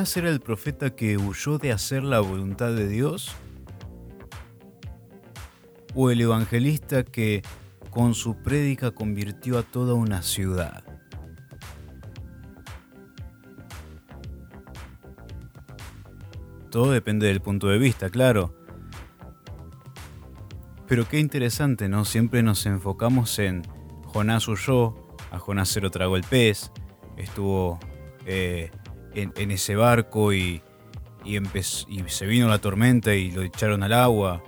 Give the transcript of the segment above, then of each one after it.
¿Jonás era el profeta que huyó de hacer la voluntad de Dios? ¿O el evangelista que con su prédica convirtió a toda una ciudad? Todo depende del punto de vista, claro. Pero qué interesante, ¿no? Siempre nos enfocamos en Jonás huyó, a Jonás se lo tragó el pez, estuvo eh, en, ese barco y, y, se vino la tormenta y lo echaron al agua.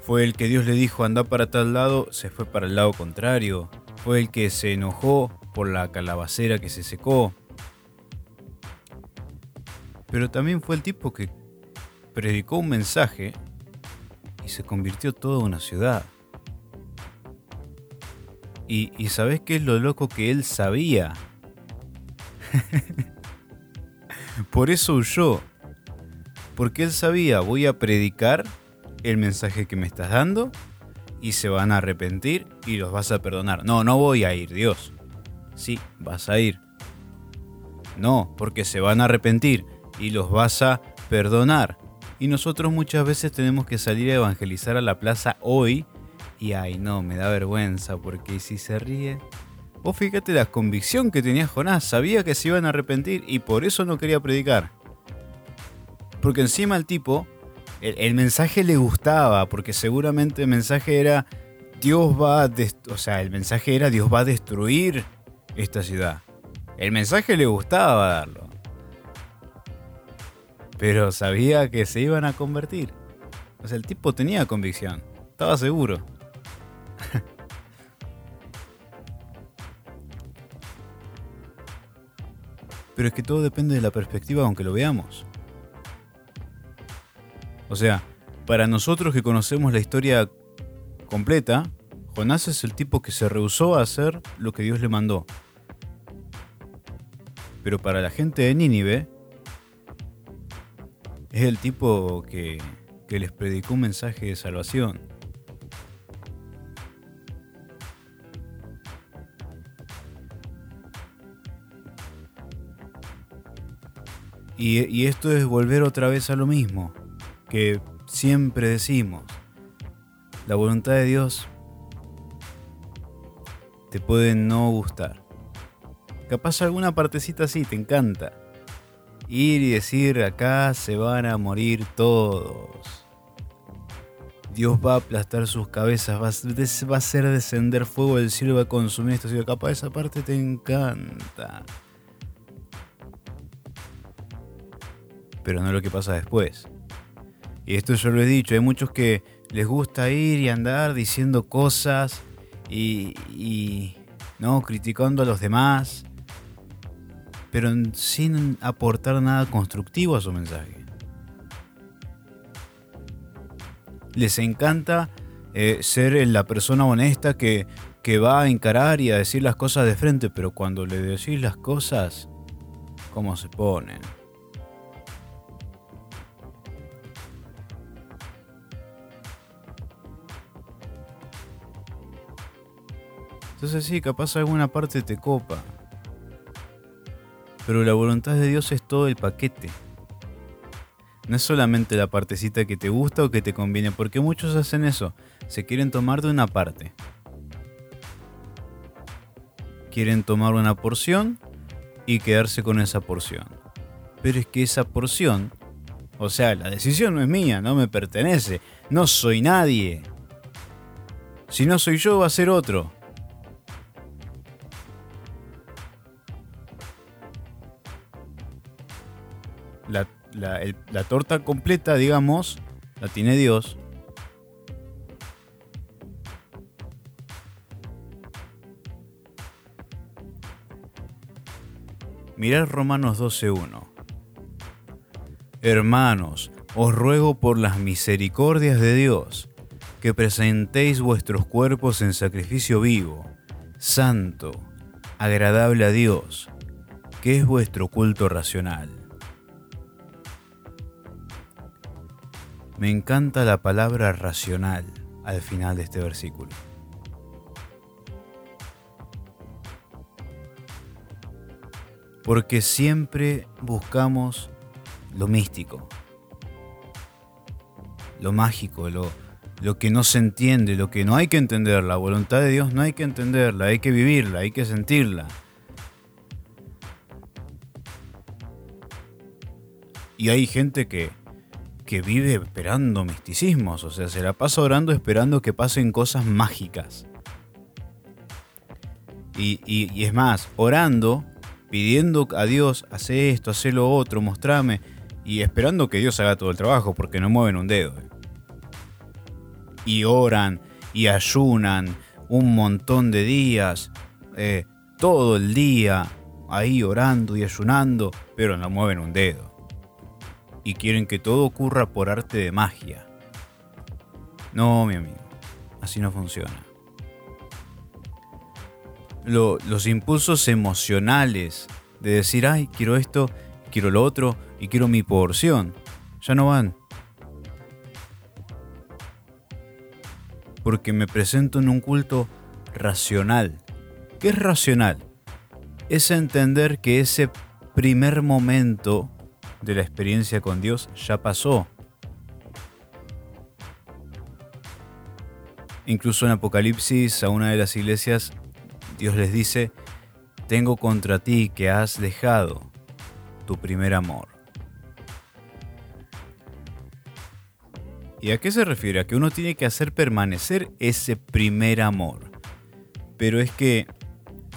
Fue el que Dios le dijo anda para tal lado, se fue para el lado contrario. Fue el que se enojó por la calabacera que se secó. Pero también fue el tipo que predicó un mensaje y se convirtió toda una ciudad. Y, y ¿sabés qué es lo loco que él sabía? Por eso huyó. Porque él sabía, voy a predicar el mensaje que me estás dando y se van a arrepentir y los vas a perdonar. No, no voy a ir, Dios. Sí, vas a ir. No, porque se van a arrepentir y los vas a perdonar. Y nosotros muchas veces tenemos que salir a evangelizar a la plaza hoy y ay no, me da vergüenza porque si se ríe... Vos fíjate la convicción que tenía Jonás, sabía que se iban a arrepentir y por eso no quería predicar. Porque encima el tipo, el, mensaje le gustaba, porque seguramente el mensaje era Dios va a, o sea, el mensaje era Dios va a destruir esta ciudad. El mensaje le gustaba darlo pero sabía que se iban a convertir. O sea, el tipo tenía convicción, estaba seguro. Pero es que todo depende de la perspectiva aunque lo veamos. O sea, para nosotros que conocemos la historia completa, Jonás es el tipo que se rehusó a hacer lo que Dios le mandó. Pero para la gente de Nínive, es el tipo que, les predicó un mensaje de salvación. Y, esto es volver otra vez a lo mismo, que siempre decimos, la voluntad de Dios te puede no gustar. Capaz alguna partecita sí te encanta, ir y decir acá se van a morir todos. Dios va a aplastar sus cabezas, va a, hacer descender fuego del cielo va a consumir esto. Capaz esa parte te encanta. Pero no lo que pasa después. Y esto yo lo he dicho, hay muchos que les gusta ir y andar diciendo cosas y, no criticando a los demás pero sin aportar nada constructivo a su mensaje. Les encanta eh, ser la persona honesta que, que va a encarar y a decir las cosas de frente, pero cuando le decís las cosas, ¿cómo se ponen? Entonces sí, capaz alguna parte te copa. Pero la voluntad de Dios es todo el paquete. No es solamente la partecita que te gusta o que te conviene, porque muchos hacen eso. Se quieren tomar de una parte. Quieren tomar una porción y quedarse con esa porción. Pero es que esa porción, o sea, la decisión no es mía, no me pertenece, no soy nadie. Si no soy yo, va a ser otro. La, torta completa, digamos, la tiene Dios. Mirad Romanos 12.1. Hermanos, os ruego por las misericordias de Dios, que presentéis vuestros cuerpos en sacrificio vivo, santo, agradable a Dios, que es vuestro culto racional. Me encanta la palabra racional al final de este versículo. Porque siempre buscamos lo místico, lo mágico, lo, lo que no se entiende, lo que no hay que entender. La voluntad de Dios no hay que entenderla, hay que vivirla, hay que sentirla. Y hay gente que, que vive esperando misticismos, o sea, se la pasa orando esperando que pasen cosas mágicas. Y, y, es más, orando, pidiendo a Dios, hace esto, hace lo otro, mostrame, y esperando que Dios haga todo el trabajo, porque no mueven un dedo. Y oran y ayunan un montón de días, eh, todo el día, ahí orando y ayunando, pero no mueven un dedo y quieren que todo ocurra por arte de magia. No, mi amigo, así no funciona. los impulsos emocionales de decir, ay, quiero esto, quiero lo otro y quiero mi porción, ya no van. Porque me presento en un culto racional. ¿Qué es racional? Es entender que ese primer momento de la experiencia con Dios ya pasó. Incluso en Apocalipsis a una de las iglesias Dios les dice, tengo contra ti que has dejado tu primer amor. ¿Y a qué se refiere? A que uno tiene que hacer permanecer ese primer amor. Pero es que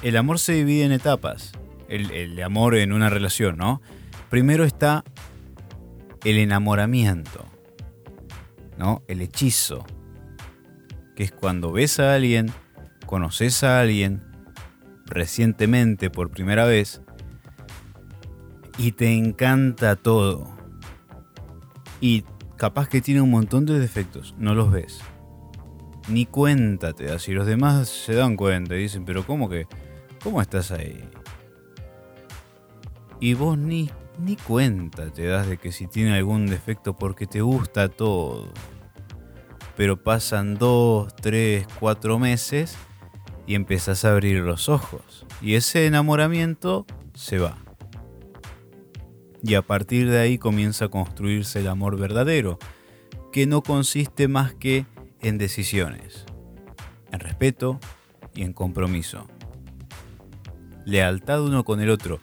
el amor se divide en etapas. El, el amor en una relación, ¿no? Primero está el enamoramiento, ¿no? El hechizo, que es cuando ves a alguien, conoces a alguien recientemente por primera vez y te encanta todo. Y capaz que tiene un montón de defectos, no los ves. Ni cuenta te. Y los demás se dan cuenta y dicen, pero ¿cómo que? ¿Cómo estás ahí? Y vos ni ni cuenta te das de que si tiene algún defecto porque te gusta todo. Pero pasan dos, tres, cuatro meses y empezás a abrir los ojos. Y ese enamoramiento se va. Y a partir de ahí comienza a construirse el amor verdadero, que no consiste más que en decisiones, en respeto y en compromiso. Lealtad uno con el otro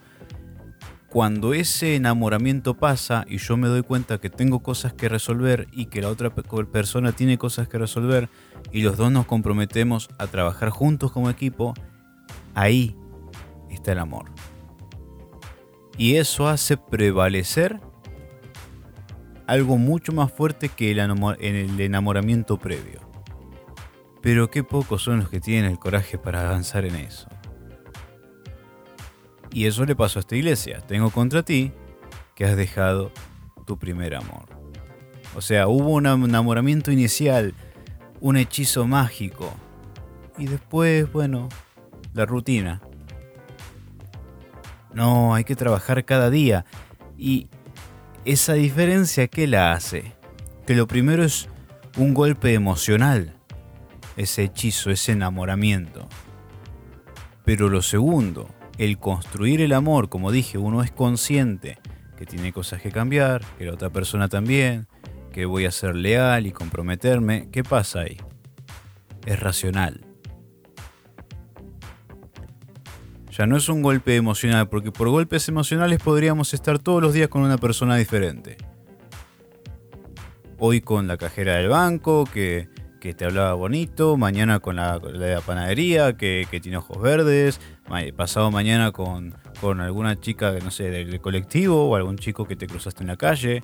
cuando ese enamoramiento pasa y yo me doy cuenta que tengo cosas que resolver y que la otra persona tiene cosas que resolver y los dos nos comprometemos a trabajar juntos como equipo, ahí está el amor. Y eso hace prevalecer algo mucho más fuerte que el, enamoramiento previo. Pero qué pocos son los que tienen el coraje para avanzar en eso. Y eso le pasó a esta iglesia. Tengo contra ti que has dejado tu primer amor. O sea, hubo un enamoramiento inicial, un hechizo mágico. Y después, bueno, la rutina. No, hay que trabajar cada día. Y esa diferencia, ¿qué la hace? Que lo primero es un golpe emocional. Ese hechizo, ese enamoramiento. Pero lo segundo, el construir el amor, como dije, uno es consciente que tiene cosas que cambiar, que la otra persona también, que voy a ser leal y comprometerme. ¿Qué pasa ahí? Es racional. Ya no es un golpe emocional, porque por golpes emocionales podríamos estar todos los días con una persona diferente. Hoy con la cajera del banco, que que te hablaba bonito, mañana con la, la panadería que, tiene ojos verdes, pasado mañana con, con alguna chica, no sé, del colectivo o algún chico que te cruzaste en la calle.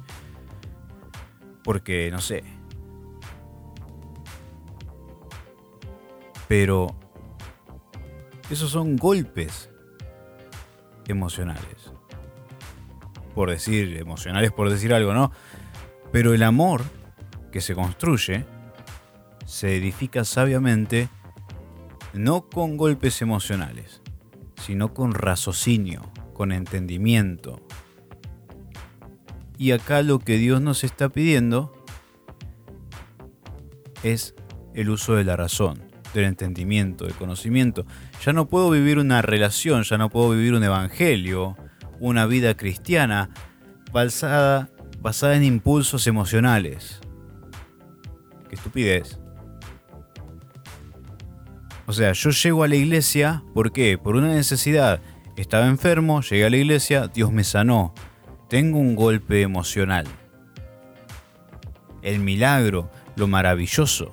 Porque, no sé. Pero esos son golpes emocionales. Por decir, emocionales por decir algo, ¿no? Pero el amor que se construye se edifica sabiamente no con golpes emocionales, sino con raciocinio, con entendimiento. Y acá lo que Dios nos está pidiendo es el uso de la razón, del entendimiento, del conocimiento. Ya no puedo vivir una relación, ya no puedo vivir un evangelio una vida cristiana basada, basada en impulsos emocionales. Qué estupidez. O sea, yo llego a la iglesia, ¿por qué? Por una necesidad. Estaba enfermo, llegué a la iglesia, Dios me sanó. Tengo un golpe emocional. El milagro, lo maravilloso.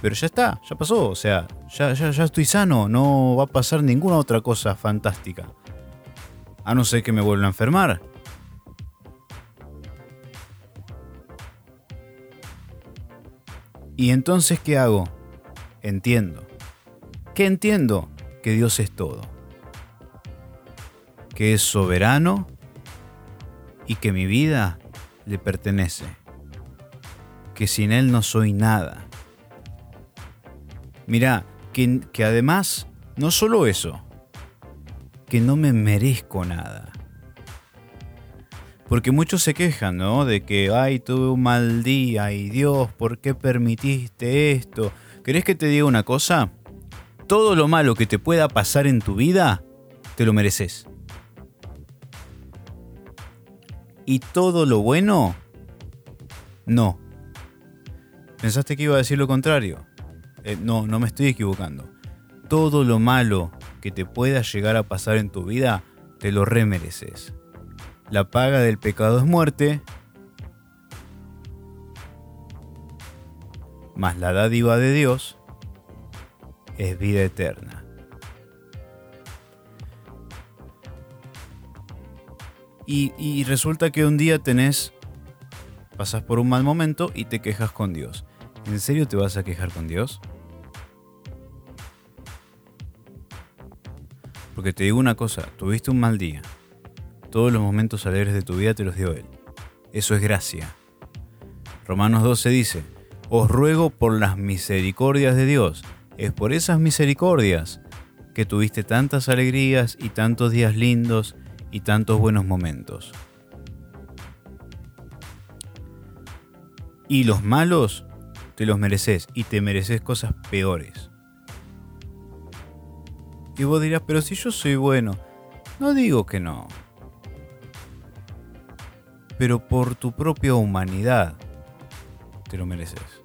Pero ya está, ya pasó, o sea, ya, ya, ya estoy sano, no va a pasar ninguna otra cosa fantástica. A no ser que me vuelva a enfermar. ¿Y entonces qué hago? Entiendo. ¿Qué entiendo? Que Dios es todo. Que es soberano y que mi vida le pertenece. Que sin Él no soy nada. Mira, que, que además, no solo eso, que no me merezco nada. Porque muchos se quejan, ¿no? De que, ay, tuve un mal día y Dios, ¿por qué permitiste esto? ¿Querés que te diga una cosa? Todo lo malo que te pueda pasar en tu vida, te lo mereces. Y todo lo bueno, no. ¿Pensaste que iba a decir lo contrario? Eh, no, no me estoy equivocando. Todo lo malo que te pueda llegar a pasar en tu vida, te lo remereces. La paga del pecado es muerte, más la dádiva de Dios es vida eterna. Y, y, resulta que un día tenés, pasas por un mal momento y te quejas con Dios. ¿En serio te vas a quejar con Dios? Porque te digo una cosa, tuviste un mal día. Todos los momentos alegres de tu vida te los dio Él. Eso es gracia. Romanos 12 dice, os ruego por las misericordias de Dios. Es por esas misericordias que tuviste tantas alegrías y tantos días lindos y tantos buenos momentos. Y los malos te los mereces y te mereces cosas peores. Y vos dirás, pero si yo soy bueno, no digo que no. Pero por tu propia humanidad te lo mereces.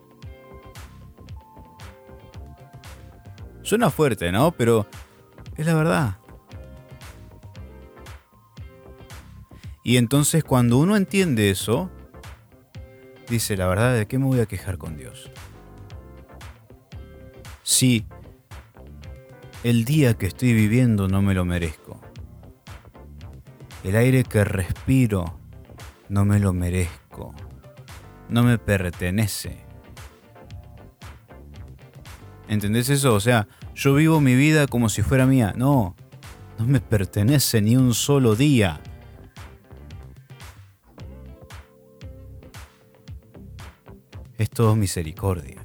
Suena fuerte, ¿no? Pero es la verdad. Y entonces cuando uno entiende eso, dice, la verdad, ¿de qué me voy a quejar con Dios? Si el día que estoy viviendo no me lo merezco. El aire que respiro no me lo merezco. No me pertenece. ¿Entendés eso? O sea, yo vivo mi vida como si fuera mía. No, no me pertenece ni un solo día. es todo misericordia.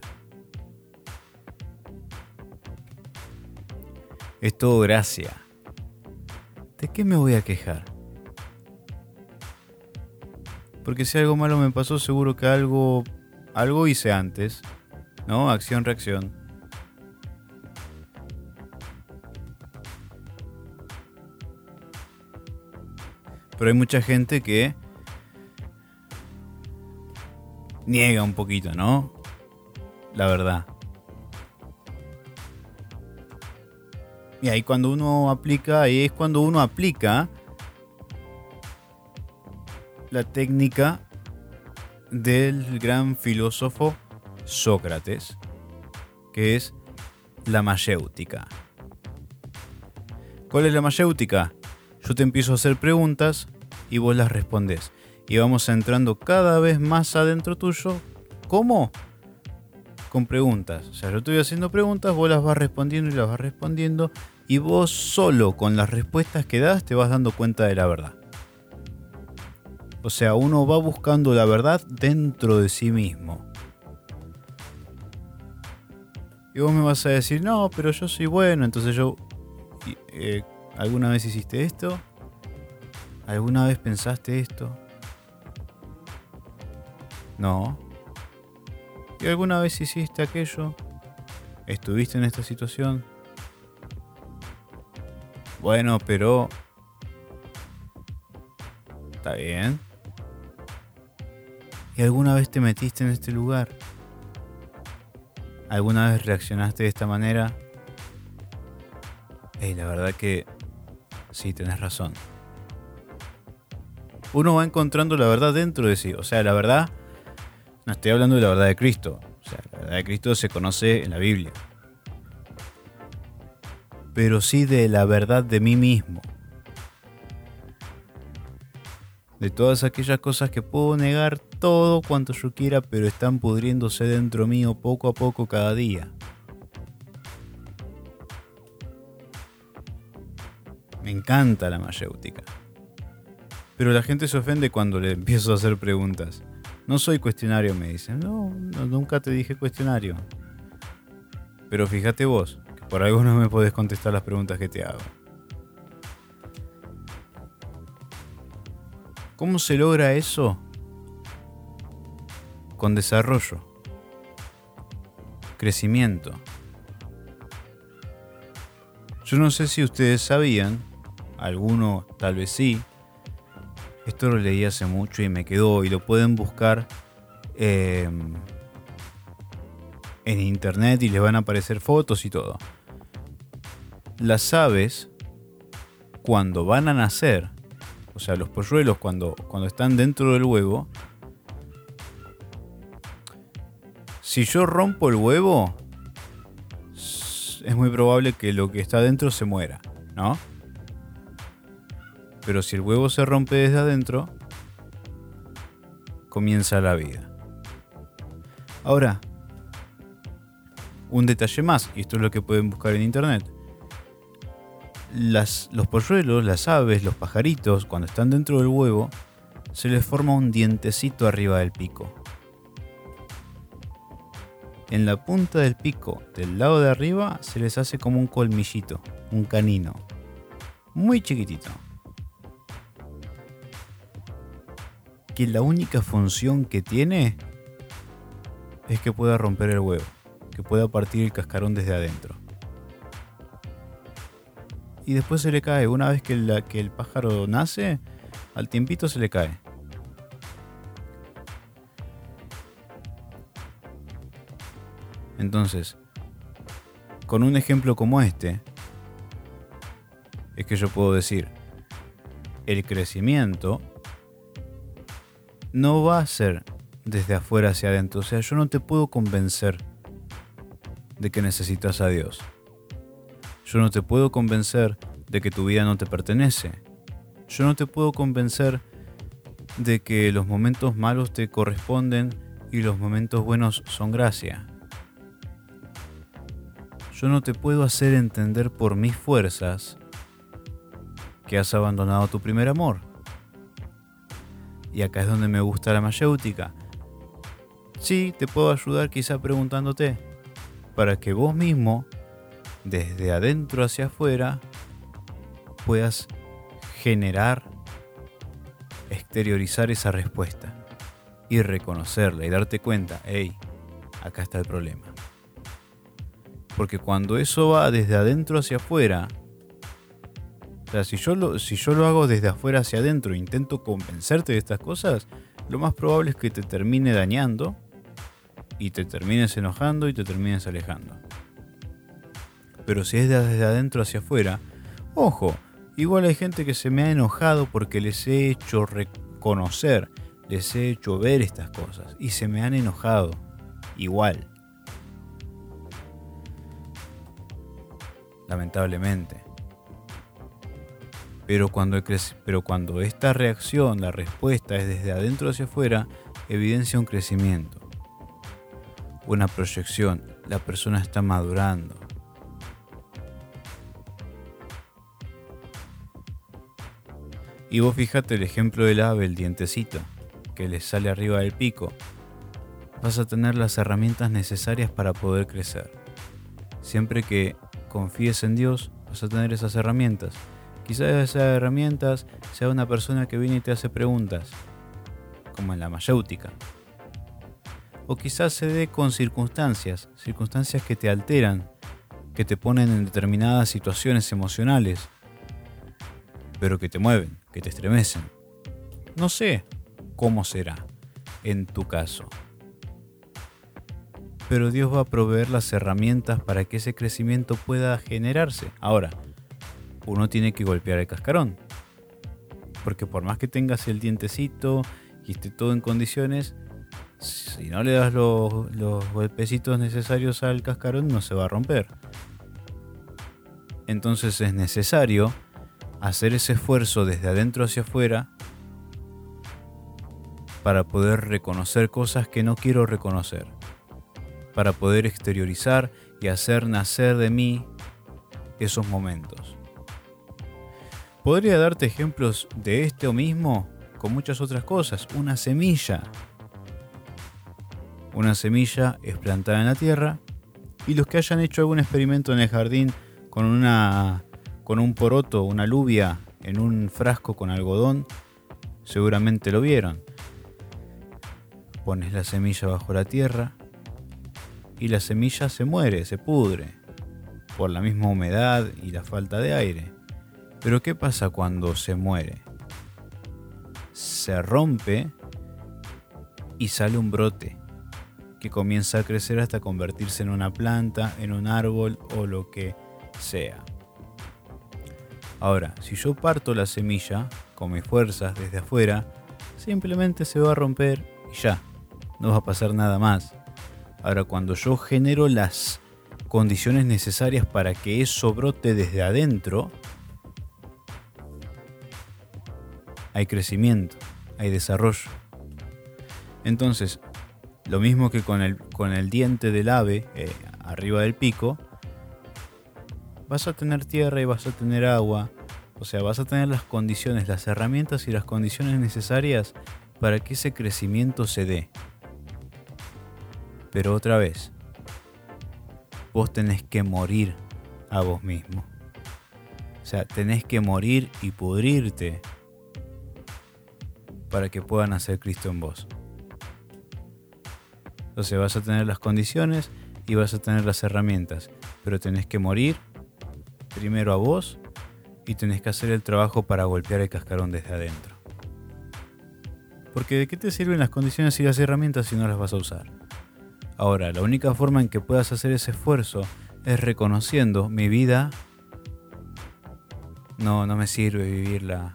Es todo gracia. ¿De qué me voy a quejar? Porque si algo malo me pasó, seguro que algo algo hice antes, ¿no? Acción reacción. Pero hay mucha gente que niega un poquito, ¿no? La verdad. Y ahí cuando uno aplica, ahí es cuando uno aplica la técnica del gran filósofo Sócrates, que es la mayéutica. ¿Cuál es la mayéutica? Yo te empiezo a hacer preguntas y vos las respondes y vamos entrando cada vez más adentro tuyo. ¿Cómo? Con preguntas. O sea, yo estoy haciendo preguntas, vos las vas respondiendo y las vas respondiendo y vos solo con las respuestas que das te vas dando cuenta de la verdad. O sea, uno va buscando la verdad dentro de sí mismo. Y vos me vas a decir, no, pero yo soy bueno, entonces yo... Eh, ¿Alguna vez hiciste esto? ¿Alguna vez pensaste esto? No. ¿Y alguna vez hiciste aquello? ¿Estuviste en esta situación? Bueno, pero... Está bien. ¿Y alguna vez te metiste en este lugar? ¿Alguna vez reaccionaste de esta manera? Y la verdad que sí, tenés razón. Uno va encontrando la verdad dentro de sí. O sea, la verdad, no estoy hablando de la verdad de Cristo. O sea, la verdad de Cristo se conoce en la Biblia. Pero sí de la verdad de mí mismo. De todas aquellas cosas que puedo negar todo cuanto yo quiera, pero están pudriéndose dentro mío poco a poco cada día. Me encanta la mayéutica. Pero la gente se ofende cuando le empiezo a hacer preguntas. No soy cuestionario, me dicen. No, nunca te dije cuestionario. Pero fíjate vos, que por algo no me podés contestar las preguntas que te hago. ¿Cómo se logra eso? Con desarrollo, crecimiento. Yo no sé si ustedes sabían, alguno tal vez sí, esto lo leí hace mucho y me quedó y lo pueden buscar em, en internet y les van a aparecer fotos y todo. Las aves, cuando van a nacer, o sea, los polluelos cuando, cuando están dentro del huevo, si yo rompo el huevo, es muy probable que lo que está dentro se muera, ¿no? Pero si el huevo se rompe desde adentro, comienza la vida. Ahora, un detalle más, y esto es lo que pueden buscar en internet. Los polluelos, las aves, los pajaritos, cuando están dentro del huevo, se les forma un dientecito arriba del pico. En la punta del pico, del lado de arriba, se les hace como un colmillito, un canino. Muy chiquitito. Que la única función que tiene es que pueda romper el huevo, que pueda partir el cascarón desde adentro. Y después se le cae, una vez que, que el pájaro nace, al tiempito se le cae. Entonces, con un ejemplo como este, es que yo puedo decir, el crecimiento no va a ser desde afuera hacia adentro. O sea, yo no te puedo convencer de que necesitas a Dios. Yo no te puedo convencer de que tu vida no te pertenece. Yo no te puedo convencer de que los momentos malos te corresponden y los momentos buenos son gracia. Yo no te puedo hacer entender por mis fuerzas que has abandonado tu primer amor y acá es donde me gusta la mayéutica. Sí, te puedo ayudar quizá preguntándote, para que vos mismo, desde adentro hacia afuera, puedas generar, exteriorizar esa respuesta y reconocerla y darte cuenta, hey, acá está el problema. Porque cuando eso va desde adentro hacia afuera, o sea, si yo, lo, si yo lo hago desde afuera hacia adentro intento convencerte de estas cosas, lo más probable es que te termine dañando y te termines enojando y te termines alejando. Pero si es desde adentro hacia afuera, ojo, igual hay gente que se me ha enojado porque les he hecho reconocer, les he hecho ver estas cosas y se me han enojado. Igual. Lamentablemente. Pero cuando, esta reacción, la respuesta es desde adentro hacia afuera, evidencia un crecimiento, una proyección, la persona está madurando. Y vos fijate el ejemplo del ave, el dientecito, que le sale arriba del pico. Vas a tener las herramientas necesarias para poder crecer. Siempre que confíes en Dios, vas a tener esas herramientas Quizás esas herramientas sea una persona que viene y te hace preguntas, como en la mayéutica. O quizás se dé con circunstancias, circunstancias que te alteran, que te ponen en determinadas situaciones emocionales, pero que te mueven, que te estremecen. No sé cómo será en tu caso. Pero Dios va a proveer las herramientas para que ese crecimiento pueda generarse. Ahora, uno tiene que golpear el cascarón. Porque por más que tengas el dientecito y esté todo en condiciones, si no le das los, los golpecitos necesarios al cascarón, no se va a romper. Entonces es necesario hacer ese esfuerzo desde adentro hacia afuera para poder reconocer cosas que no quiero reconocer, para poder exteriorizar y hacer nacer de mí esos momentos. Podría darte ejemplos de esto mismo con muchas otras cosas. Una semilla. Una semilla es plantada en la tierra y los que hayan hecho algún experimento en el jardín con, una, con un poroto, una alubia en un frasco con algodón, seguramente lo vieron. Pones la semilla bajo la tierra y la semilla se muere, se pudre, por la misma humedad y la falta de aire. Pero ¿qué pasa cuando se muere? Se rompe y sale un brote que comienza a crecer hasta convertirse en una planta, en un árbol o lo que sea. Ahora, si yo parto la semilla con mis fuerzas desde afuera, simplemente se va a romper y ya, no va a pasar nada más. Ahora, cuando yo genero las condiciones necesarias para que eso brote desde adentro, hay crecimiento, hay desarrollo. Entonces, lo mismo que con el, con el diente del ave eh, arriba del pico, vas a tener tierra y vas a tener agua. O sea, vas a tener las condiciones, las herramientas y las condiciones necesarias para que ese crecimiento se dé. Pero otra vez, vos tenés que morir a vos mismo. O sea, tenés que morir y pudrirte para que puedan hacer Cristo en vos. Entonces vas a tener las condiciones y vas a tener las herramientas, pero tenés que morir primero a vos y tenés que hacer el trabajo para golpear el cascarón desde adentro. Porque ¿de qué te sirven las condiciones y las herramientas si no las vas a usar? Ahora, la única forma en que puedas hacer ese esfuerzo es reconociendo mi vida. No, no me sirve vivirla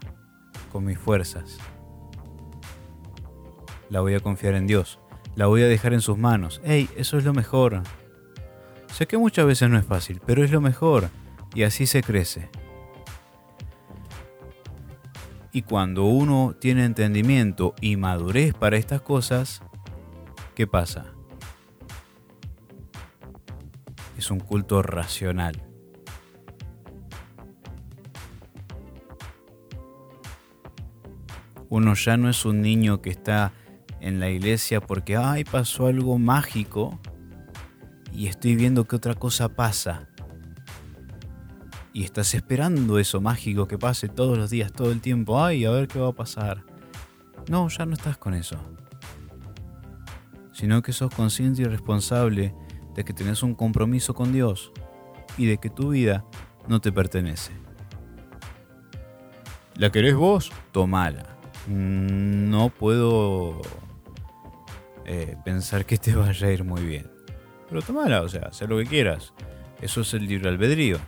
con mis fuerzas. La voy a confiar en Dios. La voy a dejar en sus manos. ¡Ey! Eso es lo mejor. Sé que muchas veces no es fácil, pero es lo mejor y así se crece. Y cuando uno tiene entendimiento y madurez para estas cosas, ¿qué pasa? Es un culto racional. Uno ya no es un niño que está en la iglesia porque, ay, pasó algo mágico y estoy viendo que otra cosa pasa y estás esperando eso mágico que pase todos los días, todo el tiempo, ay, a ver qué va a pasar. No, ya no estás con eso. Sino que sos consciente y responsable de que tenés un compromiso con Dios y de que tu vida no te pertenece. ¿La querés vos? Tomala. No puedo eh, pensar que te vaya a ir muy bien. Pero tomala, o sea, haz lo que quieras. Eso es el libre albedrío.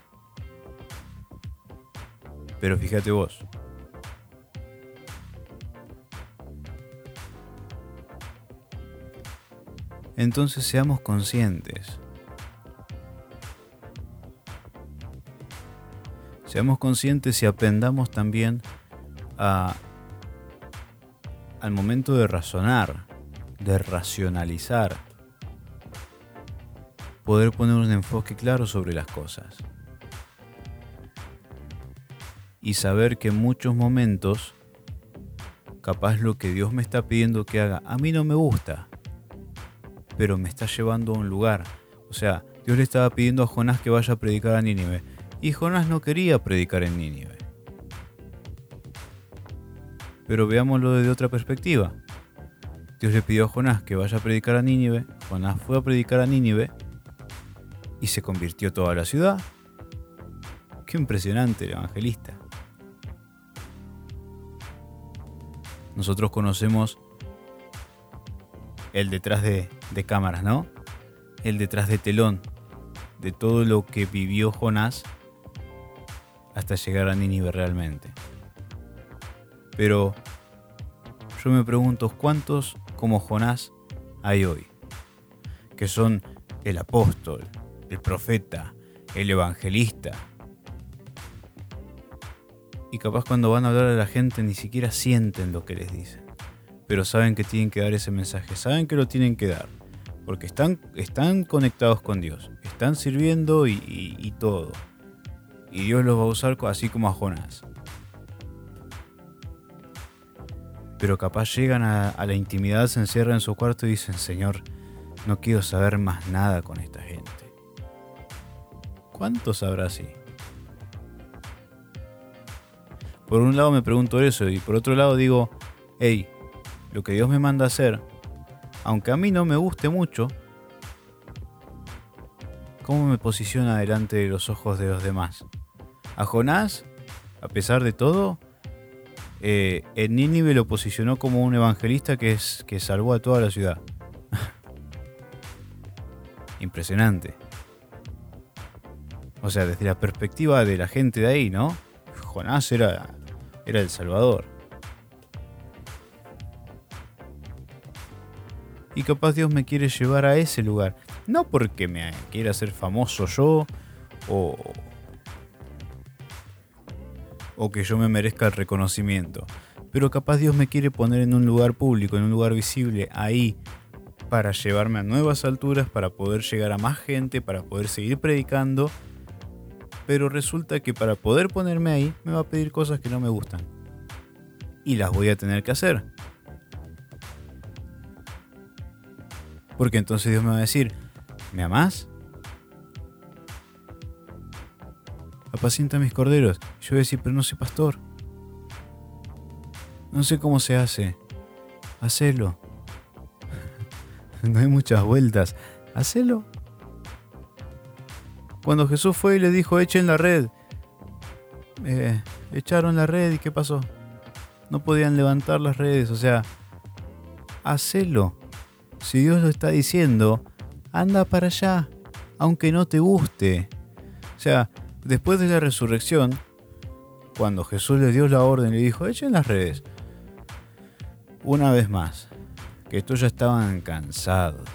Pero fíjate vos. Entonces seamos conscientes. Seamos conscientes y aprendamos también a, al momento de razonar, de racionalizar, poder poner un enfoque claro sobre las cosas y saber que en muchos momentos, capaz lo que Dios me está pidiendo que haga, a mí no me gusta, pero me está llevando a un lugar. O sea, Dios le estaba pidiendo a Jonás que vaya a predicar a Nínive, y Jonás no quería predicar en Nínive. Pero veámoslo desde otra perspectiva. Dios le pidió a Jonás que vaya a predicar a Nínive, Jonás fue a predicar a Nínive y se convirtió toda la ciudad. Qué impresionante el evangelista. nosotros conocemos el detrás de, cámaras, ¿no? El detrás de telón de todo lo que vivió Jonás hasta llegar a Nínive realmente. Pero yo me pregunto cuántos como Jonás hay hoy, que son el apóstol, el profeta, el evangelista. Y capaz cuando van a hablar a la gente ni siquiera sienten lo que les dicen, pero saben que tienen que dar ese mensaje, saben que lo tienen que dar, porque están, están conectados con Dios, están sirviendo y todo y Dios los va a usar así como a Jonás. Pero capaz llegan a, la intimidad, se encierran en su cuarto y dicen, Señor, no quiero saber más nada con esta gente. ¿Cuántos habrá así? Por un lado me pregunto eso y por otro lado digo, hey, lo que Dios me manda hacer, aunque a mí no me guste mucho, ¿cómo me posiciona delante de los ojos de los demás? A Jonás, a pesar de todo, eh, en Nínive lo posicionó como un evangelista que, es, que salvó a toda la ciudad. Impresionante. O sea, desde la perspectiva de la gente de ahí, ¿no? Jonás era, era el Salvador. Y capaz Dios me quiere llevar a ese lugar. No porque me quiera hacer famoso yo o, o que yo me merezca el reconocimiento. Pero capaz Dios me quiere poner en un lugar público, en un lugar visible, ahí, para llevarme a nuevas alturas, para poder llegar a más gente, para poder seguir predicando. Pero resulta que para poder ponerme ahí me va a pedir cosas que no me gustan. Y las voy a tener que hacer. Porque entonces Dios me va a decir, ¿me amás? Apacienta mis corderos. Yo voy a decir, pero no soy pastor. No sé cómo se hace. Hacelo. no hay muchas vueltas. Hacelo. Cuando Jesús fue y le dijo, echen la red. Eh, echaron la red y ¿qué pasó? No podían levantar las redes. O sea, hacelo. Si Dios lo está diciendo, anda para allá, aunque no te guste. O sea, Después de la resurrección, cuando Jesús les dio la orden y le dijo, echen las redes, una vez más, que estos ya estaban cansados,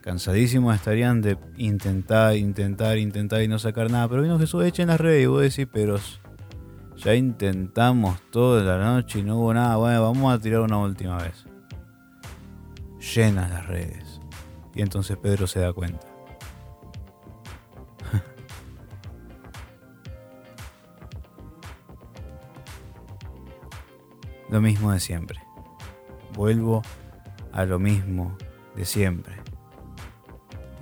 cansadísimos estarían de intentar, intentar, intentar y no sacar nada, pero vino Jesús, echen las redes y vos decís, pero ya intentamos toda la noche y no hubo nada, bueno, vamos a tirar una última vez. Llenas las redes. Y entonces Pedro se da cuenta. Lo mismo de siempre. Vuelvo a lo mismo de siempre.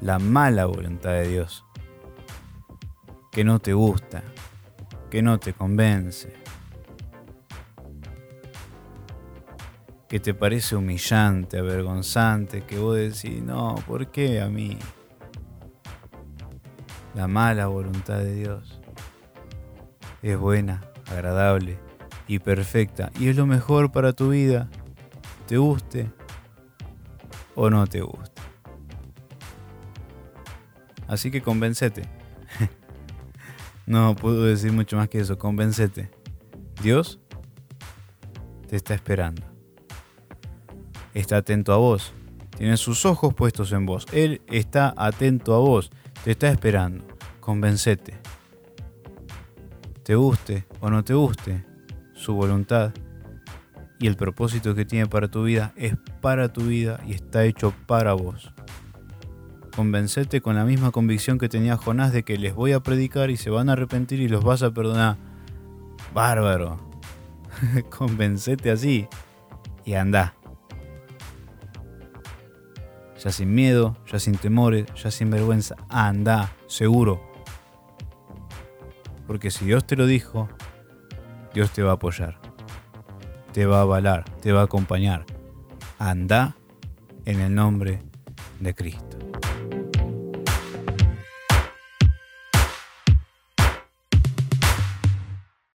La mala voluntad de Dios. Que no te gusta, que no te convence, que te parece humillante, avergonzante, que vos decís, no, ¿por qué a mí? La mala voluntad de Dios es buena, agradable y perfecta y es lo mejor para tu vida, te guste o no te guste. Así que convencete. no puedo decir mucho más que eso, convencete. Dios te está esperando. Está atento a vos. Tiene sus ojos puestos en vos. Él está atento a vos. Te está esperando. Convencete. Te guste o no te guste, su voluntad y el propósito que tiene para tu vida es para tu vida y está hecho para vos. Convencete con la misma convicción que tenía Jonás de que les voy a predicar y se van a arrepentir y los vas a perdonar. Bárbaro. Convencete así y anda. Ya sin miedo, ya sin temores, ya sin vergüenza. Anda, seguro. Porque si Dios te lo dijo, Dios te va a apoyar, te va a avalar, te va a acompañar. Anda en el nombre de Cristo.